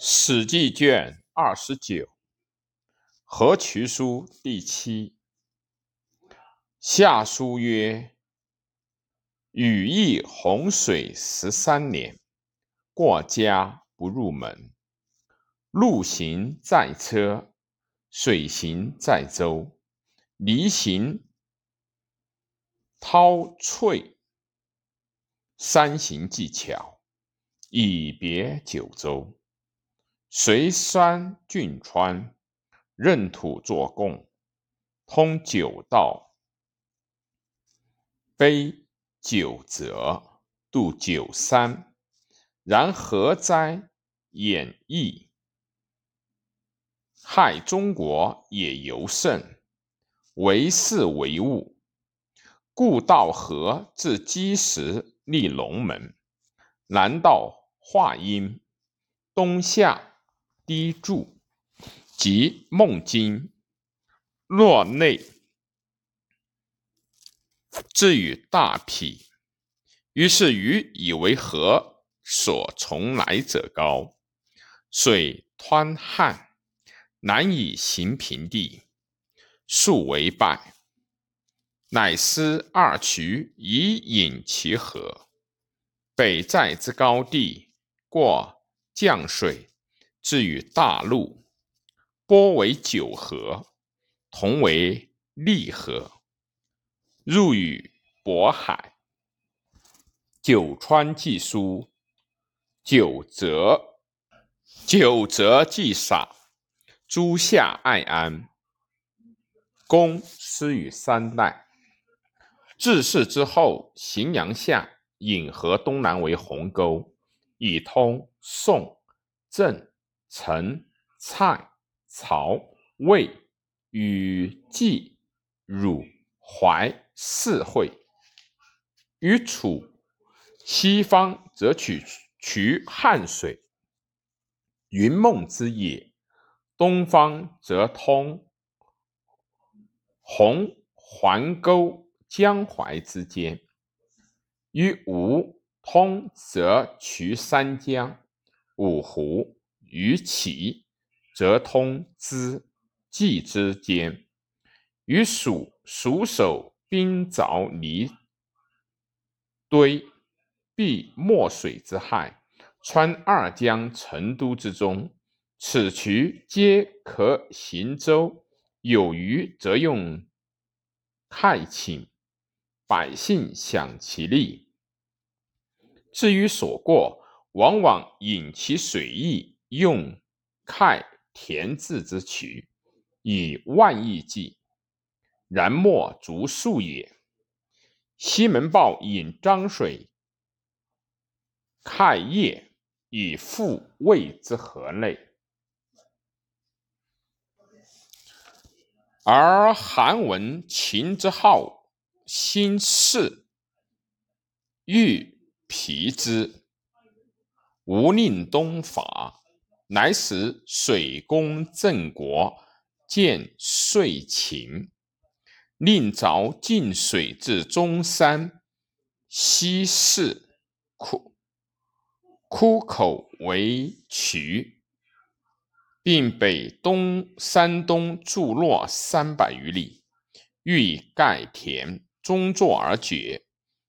《史记》卷二十九，《河渠书》第七。下书曰：“禹邑洪水十三年，过家不入门。陆行在车，水行在舟。泥行涛翠，山行技巧，以别九州。”随山峻川，任土作贡，通九道，碑九泽，渡九山。然何哉？演义，害中国也尤甚。为事为物，故道河至积石，立龙门；南道华阴，东下。低柱即孟津，洛内至于大辟。于是禹以为河所从来者高，水湍旱，难以行平地，数为败。乃施二渠以引其河。北在之高地，过降水。至于大陆，波为九河，同为利河，入于渤海。九川既疏，九泽，九泽既洒，诸夏爱安。公施于三代。治世之后，荥阳下引河东南为鸿沟，以通宋、郑。陈、蔡、曹、魏、与、冀、汝、淮四会，于楚西方则取渠汉水，云梦之野；东方则通。洪环沟江淮之间，于吴通则渠三江、五湖。于齐则通之济之间，于蜀蜀守兵凿泥堆，避墨水之害，穿二江成都之中，此渠皆可行舟。有余则用太寝，百姓享其利。至于所过，往往引其水溢。用开填字之渠，以万亿计，然莫足数也。西门豹引漳水，开业以复魏之河内，而韩文秦之好，心事欲疲之，无令东伐。乃使水攻郑国，见遂秦，令凿进水至中山，西势枯枯口为渠，并北东山东筑落三百余里，欲盖田，中作而绝。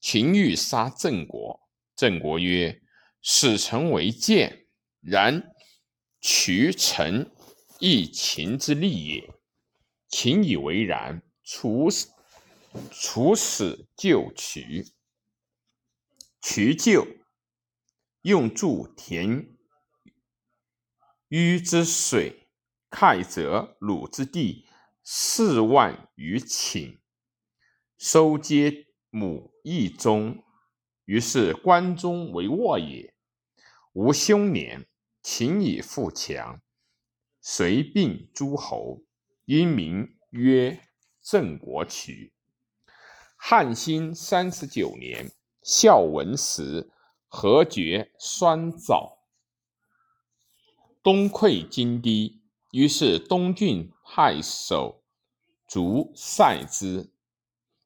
秦欲杀郑国，郑国曰：“使臣为谏，然。”渠成亦秦之利也，秦以为然。楚楚使就渠，渠就，用筑田淤之水，开则鲁之地四万余顷，收皆母邑中。于是关中为沃也。无兄年。秦以富强，遂并诸侯，因名曰郑国渠。汉兴三十九年，孝文时，何绝酸枣，东溃金堤，于是东郡太守卒塞之。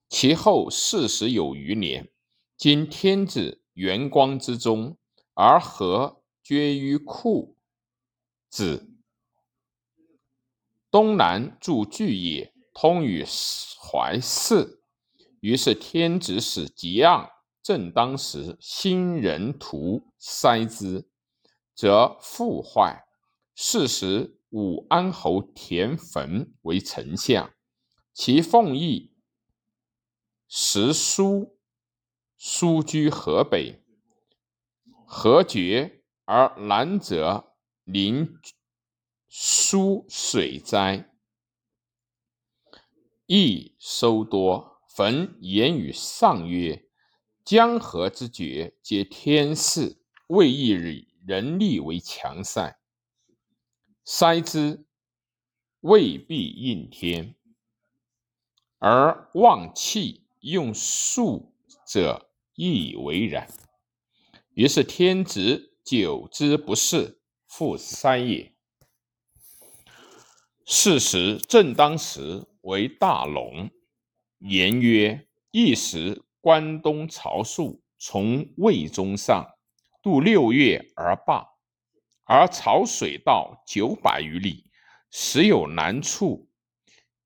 其后四十有余年，今天子元光之中，而何？绝于库，子。东南筑巨野，通于淮泗。于是天子使桀骜，正当时，兴人屠塞之，则复坏。是时，武安侯田汾为丞相，其奉义时书，书居河北。何绝而南则临疏水灾，益收多。焚言于上曰：“江河之绝，皆天事，未易人力为强塞。塞之，未必应天，而忘气用术者，亦为然。”于是天子久之不事，复三也。是时正当时，为大龙。言曰：一时关东曹素从魏中上，渡六月而罢，而曹水道九百余里，时有难处，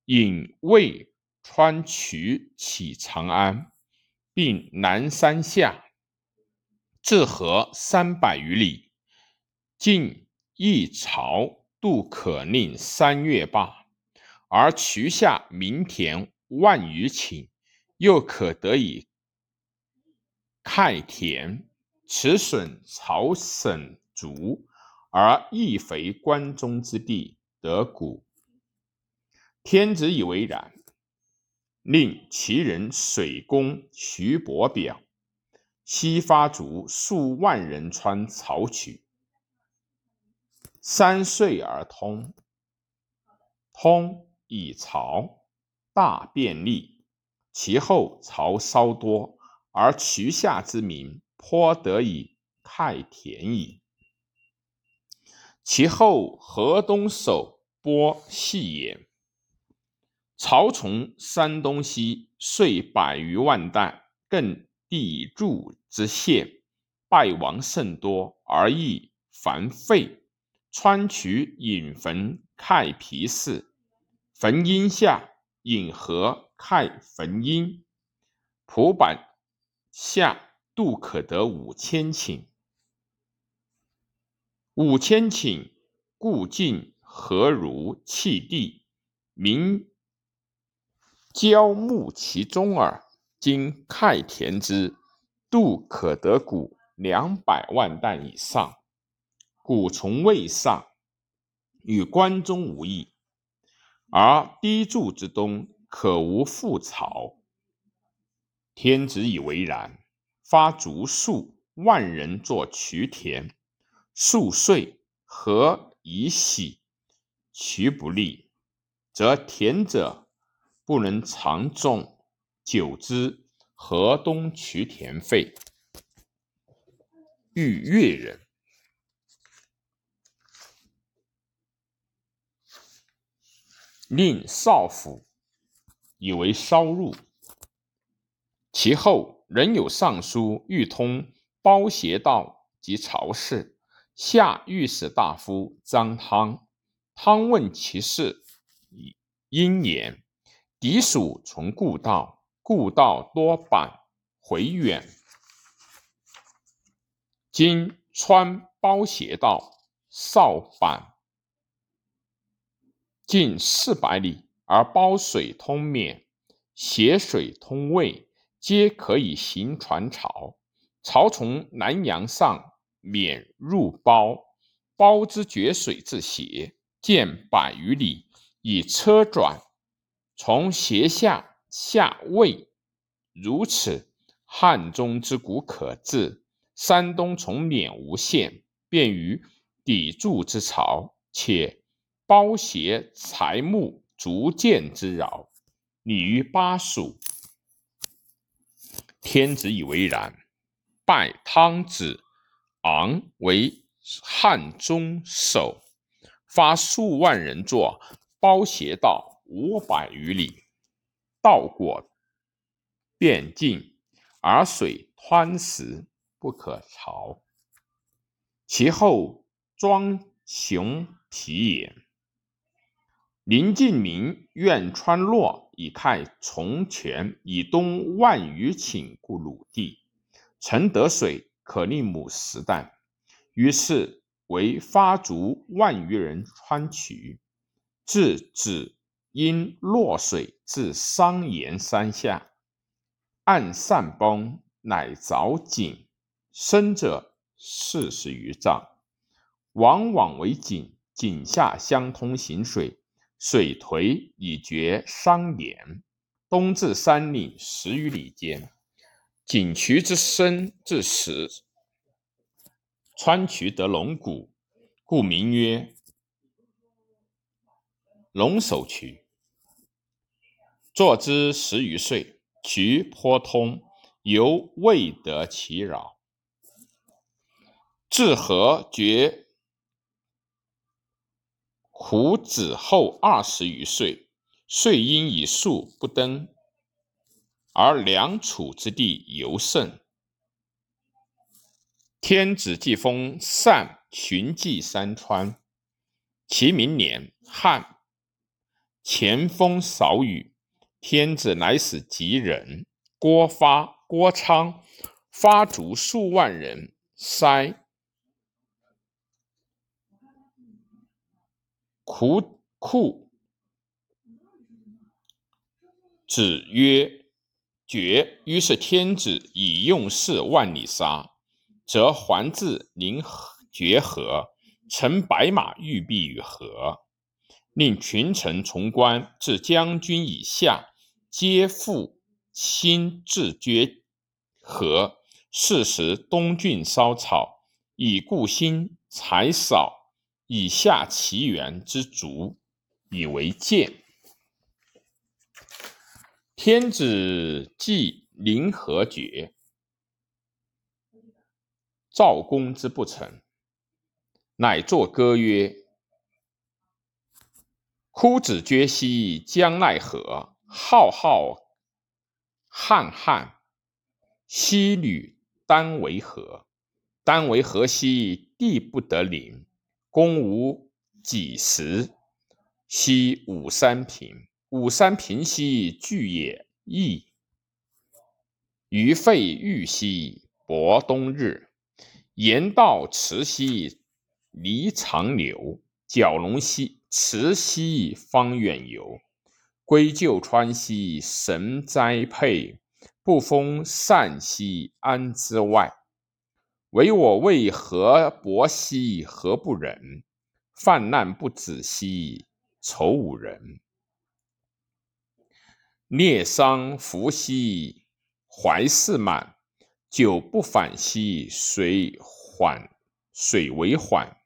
引渭川渠起长安，并南山下。至河三百余里，晋一朝渡可令三月罢，而渠下民田万余顷，又可得以开田，此损朝省足，而益肥关中之地，得谷。天子以为然，令其人水攻徐伯表。西发卒数万人穿曹渠，三岁而通。通以曹大便利，其后曹稍多，而渠下之民颇得以太田矣。其后河东守波细也。曹从山东西遂百余万担，更。地柱之县，败亡甚多，而亦繁废。川渠引汾开皮氏，汾阴下引河开汾阴，蒲坂下渡可得五千顷。五千顷，故尽何如弃地，民郊牧其中耳。今开田之，度可得谷两百万担以上，谷从未上，与关中无异。而低筑之东，可无复草。天子以为然，发卒数万人作渠田，数岁何以喜，渠不利，则田者不能长种。久之，河东渠田废。豫越人，令少府以为烧入。其后仍有尚书欲通包斜道及朝事，下御史大夫张汤。汤问其事，因言：敌属从故道。故道多坂回远，今穿包斜道，少坂近四百里，而包水通沔，斜水通渭，皆可以行船漕。漕从南阳上沔入包，包之决水至斜，见百余里，以车转，从斜下。下渭如此，汉中之谷可治。山东从沔无县，便于砥柱之巢，且包斜材木逐渐之饶，拟于巴蜀。天子以为然，拜汤子昂为汉中守，发数万人作包斜道五百余里。道过便尽，而水湍石，不可潮。其后庄熊皮也。林敬明愿川洛以开从权，以东万余顷故鲁地，曾得水，可令母食啖。于是为发卒万余人穿渠，至止因落水至商岩山下，岸上崩，乃凿井，深者四十余丈，往往为井，井下相通行水。水颓以绝商岩，东至山岭十余里间，井渠之深至十，穿渠得龙骨，故名曰龙首渠。坐之十余岁，渠颇通，犹未得其扰。至和绝。胡子后二十余岁，遂因以树不登，而梁楚之地尤盛。天子既封禅巡祭山川，其明年汉前锋少雨，天子乃使吉人郭发、郭昌发卒数万人塞。苦库子曰：“绝。”于是天子以用事万里沙，则还至临绝河，乘白马玉璧于河，令群臣从官至将军以下，皆复亲至绝河。是时东郡烧草，以故兴财少。以下其源之足，以为鉴。天子既临河绝，赵公之不成，乃作歌曰：“枯子绝兮将奈何？浩浩瀚瀚兮履丹为河？丹为河兮地不得临。”公无几时，兮武山平；武山平兮巨也异。鱼沸玉兮薄冬日，言道慈兮离长流。蛟龙兮辞兮方远游。归旧川兮神栽佩，不封善兮安之外？唯我为何薄兮何不忍？泛滥不止兮愁吾人。孽伤福兮怀事满，久不返兮水缓水为缓。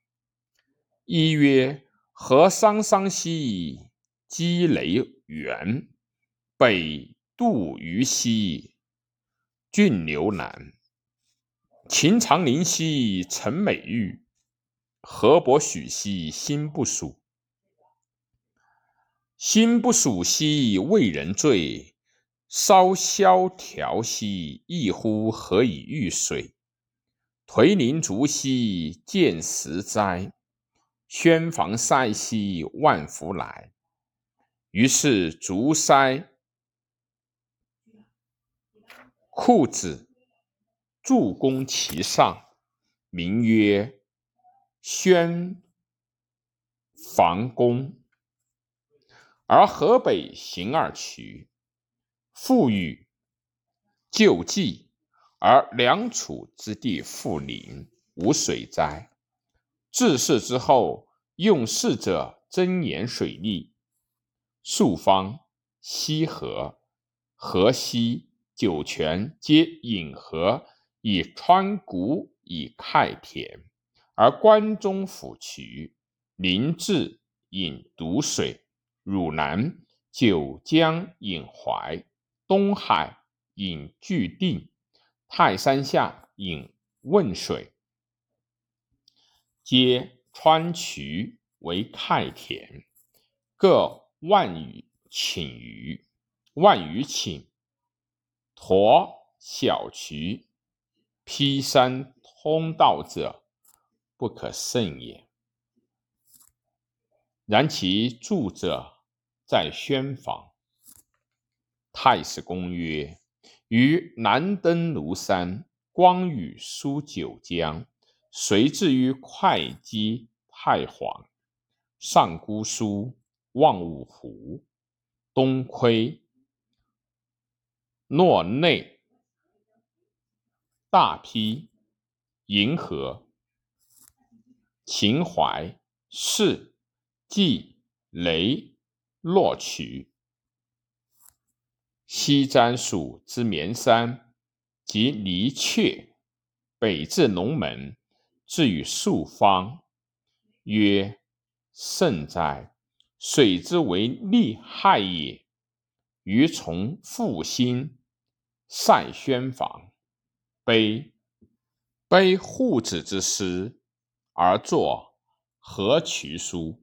一曰何伤伤兮积雷源，北渡于西，郡流南。秦长林兮陈美玉，河伯许兮心不属。心不属兮为人醉，烧萧条兮一呼何以御水？颓林竹兮见时哉，宣房塞兮万福来。于是竹塞裤子。助攻其上，名曰宣房宫。而河北行二渠，复与救济，而梁楚之地复临，无水灾。治世之后，用事者增盐水利，数方西河、河西、酒泉皆引河。以川谷以开田，而关中府渠、临治引堵水，汝南、九江引淮，东海引巨定，泰山下引汶水，皆川渠为开田，各万余顷余，万余顷，沱小渠。披山通道者，不可胜也。然其著者在宣房。太史公曰：“于南登庐山，光与书九江，遂至于会稽太皇。上姑苏，望五湖，东窥洛内，大批，银河，秦淮，市，冀，雷，洛曲。西瞻蜀之绵山，及黎阙，北至龙门，至于朔方，曰：甚哉！水之为利害也。于从复兴，善宣房，悲悲护子之师，而作《何渠书》。